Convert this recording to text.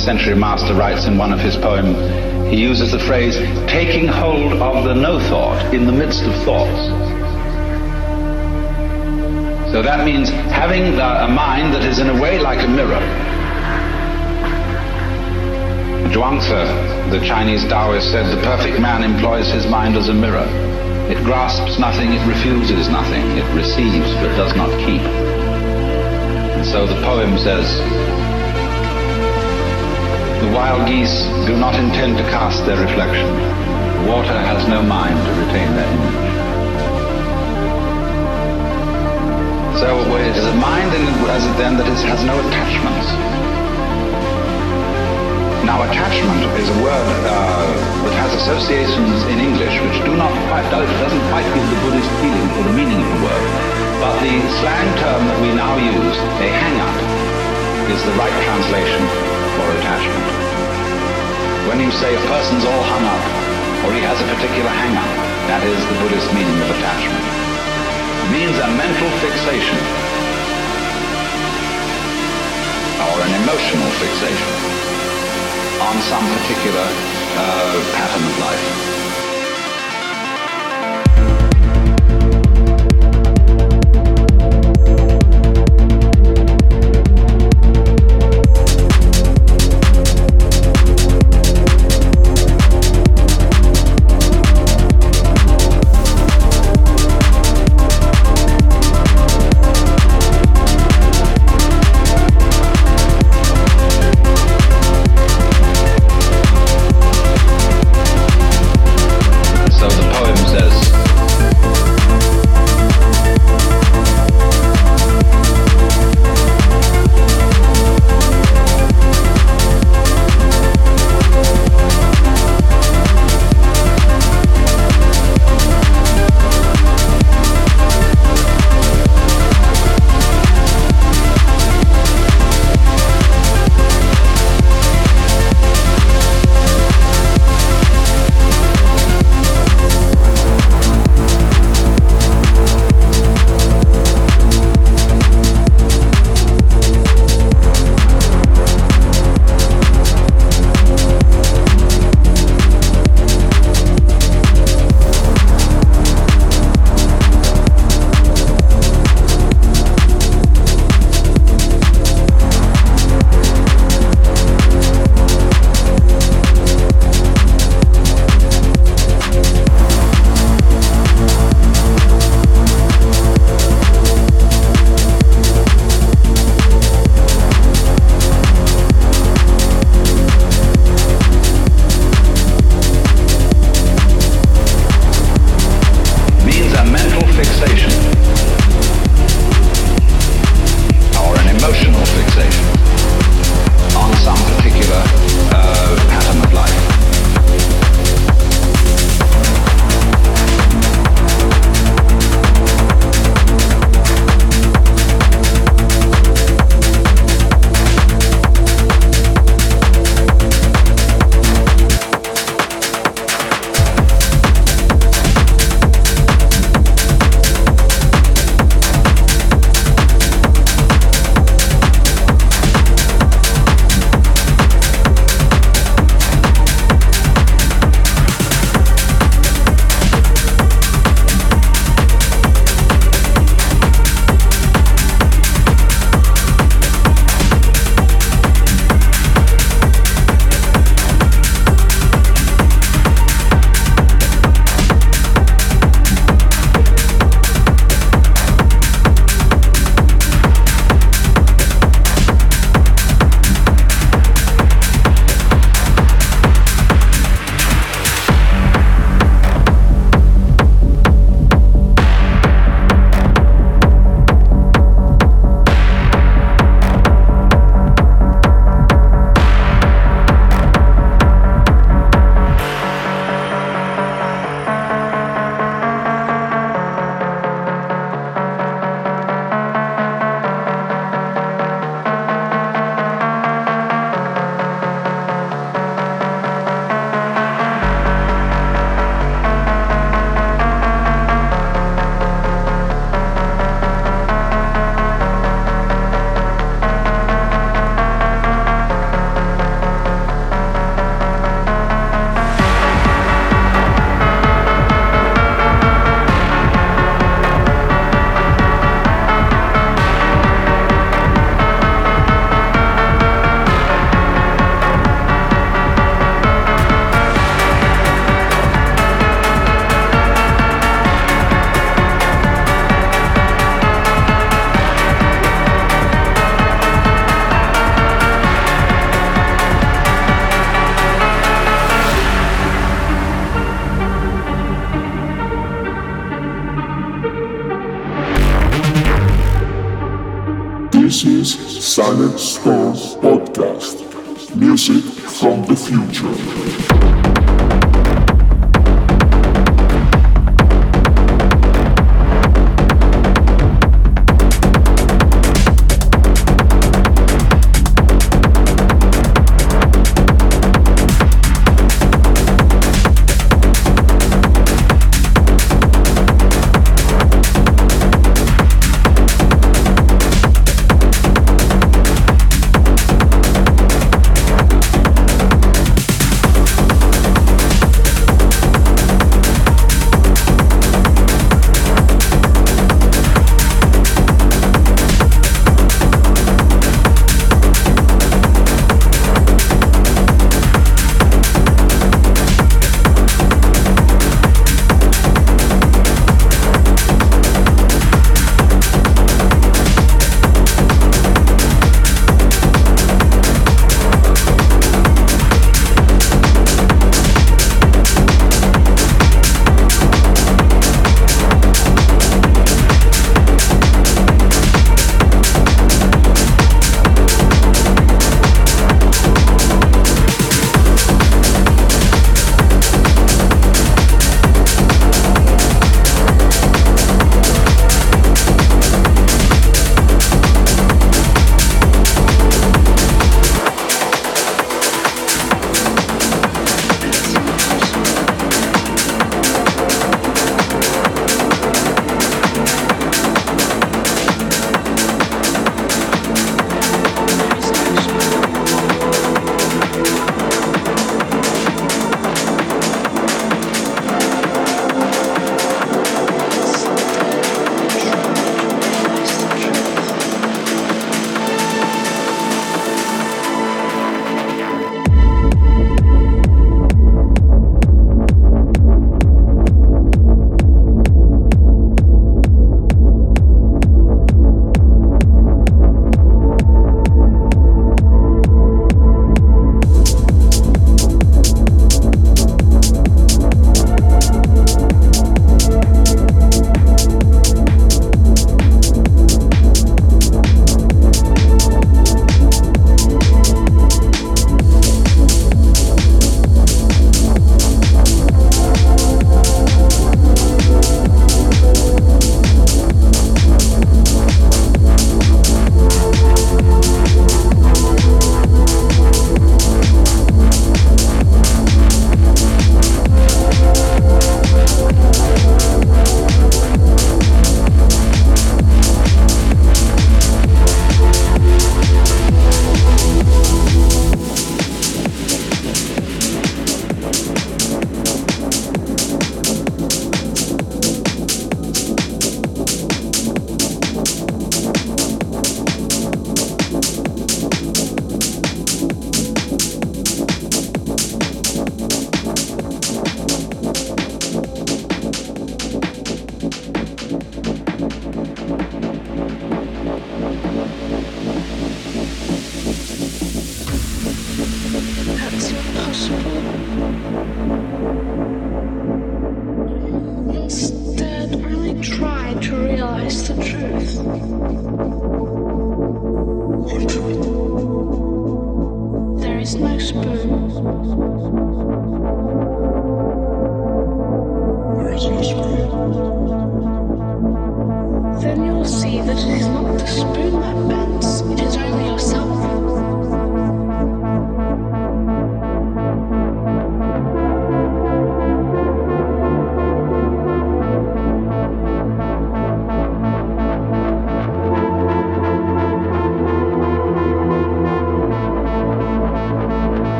19th century master writes in one of his poems, he uses the phrase, taking hold of the no thought in the midst of thoughts. So that means having the, a mind that is in a way like a mirror. Zhuangzi, the Chinese Taoist, said the perfect man employs his mind as a mirror. It grasps nothing, it refuses nothing, it receives but does not keep. And so the poem says, the wild geese do not intend to cast their reflection. Water has no mind to retain their image. So it is a mind as it then that is, has no attachments. Now attachment is a word uh, that has associations in English which do not quite, doesn't quite give the Buddhist feeling for the meaning of the word. But the slang term that we now use, a hang-up, is the right translation for attachment. When you say a person's all hung up, or he has a particular hang-up, that is the Buddhist meaning of attachment. It means a mental fixation, or an emotional fixation, on some particular uh, pattern of life.